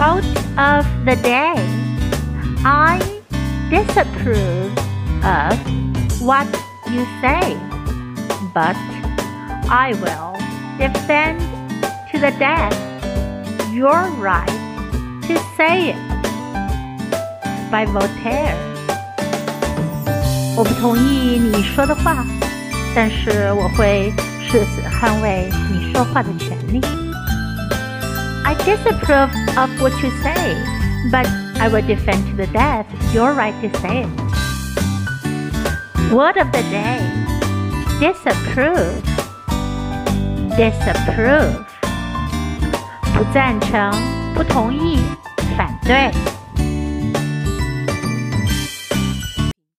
Quote of the day I disapprove of what you say, but I will defend to the death your right to say it. By Voltaire. 我不同意你说的话，但是我会誓死捍卫你说话的权利。 I disapprove of what you say, but I will defend to the death your right to say it. Word of the day disapprove. Disapprove. 不赞成，不同意，反对。